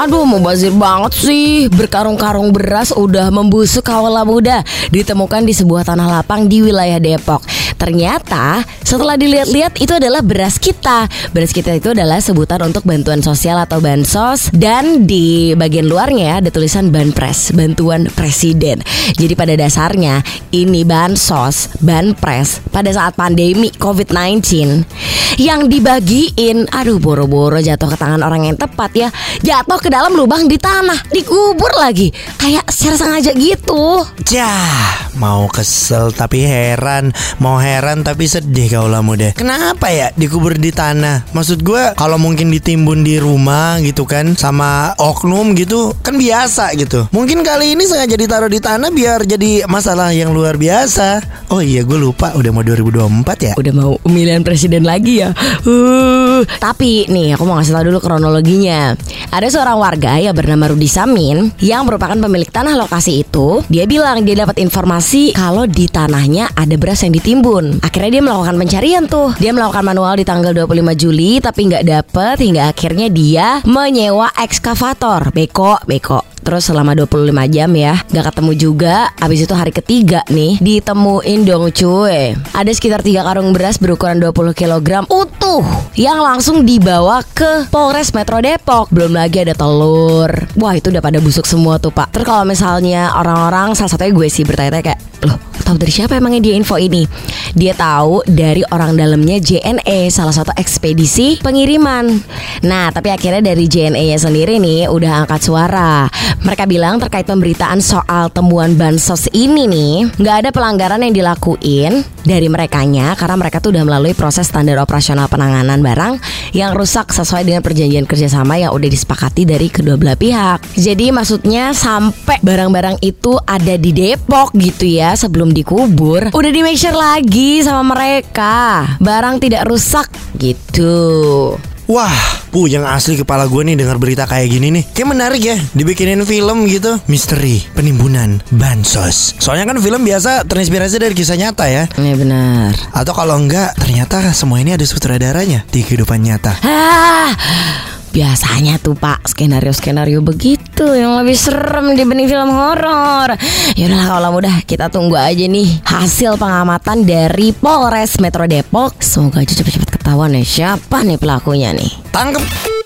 Aduh mubazir banget sih. Berkarung-karung beras udah membusuk kawala muda Ditemukan di sebuah tanah lapang di wilayah Depok. Ternyata setelah dilihat-lihat itu adalah beras kita. Beras kita itu adalah sebutan untuk bantuan sosial atau bansos. Dan di bagian luarnya ada tulisan banpres Bantuan presiden. Jadi pada dasarnya ini bansos, banpres Pada saat pandemi COVID-19 Yang dibagiin Aduh boro-boro jatuh ke tangan orang yang tepat ya. Jatuh ke dalam lubang di tanah Dikubur lagi. Kayak secara sengaja gitu. Jah, mau kesel tapi heran, mau heran tapi sedih kau lah muda. Kenapa ya dikubur di tanah? Maksud gue kalau mungkin ditimbun di rumah gitu kan sama oknum gitu kan biasa gitu. Mungkin kali ini sengaja ditaruh di tanah biar jadi masalah yang luar biasa. Oh iya gue lupa udah mau 2024 ya. Udah mau pemilihan presiden lagi ya uh. Tapi nih aku mau ngasih tau dulu kronologinya. Ada seorang warga yang bernama Rudi Samin Yang merupakan pemilik tanah lokasi itu. Dia bilang dia dapat informasi kalau di tanahnya ada beras yang ditimbun. Akhirnya dia melakukan pencarian tuh. Dia melakukan manual di tanggal 25 Juli Tapi nggak dapet hingga akhirnya dia menyewa ekskavator. Beko, beko. Terus selama 25 jam ya Gak ketemu juga. Abis itu hari ketiga nih Ditemuin dong cuy. Ada sekitar 3 karung beras berukuran 20 kg Utuh Yang langsung dibawa ke Polres Metro Depok. Belum lagi ada telur. Wah itu udah pada busuk semua tuh pak. Terus kalau misalnya orang-orang Salah satunya gue sih bertanya-tanya kayak Loh tahu dari siapa emangnya dia info ini? Dia tahu dari orang dalamnya JNE Salah satu ekspedisi pengiriman. Nah tapi akhirnya dari JNE nya sendiri nih Udah angkat suara. Mereka bilang terkait pemberitaan soal temuan bansos ini nih nggak ada pelanggaran yang dilakuin dari merekanya karena mereka tuh udah melalui proses standar operasional penanganan barang yang rusak sesuai dengan perjanjian kerjasama yang udah disepakati dari kedua belah pihak. Jadi maksudnya sampai barang-barang itu ada di Depok gitu ya sebelum dikubur udah di make sure lagi sama mereka barang tidak rusak gitu. Wah, pu yang asli kepala gue nih dengar berita kayak gini nih. Kayak menarik ya, dibikinin film gitu. Misteri penimbunan bansos. Soalnya kan film biasa terinspirasi dari kisah nyata ya. Ini benar. Atau kalau enggak, ternyata semua ini ada sutradaranya di kehidupan nyata. Ah, biasanya tuh pak skenario-skenario begitu yang lebih serem dibanding film horor. Yaudah kalau udah kita tunggu aja nih hasil pengamatan dari Polres Metro Depok. Semoga aja cepet-cepet ketahuan ya siapa nih pelakunya nih. Tangkep.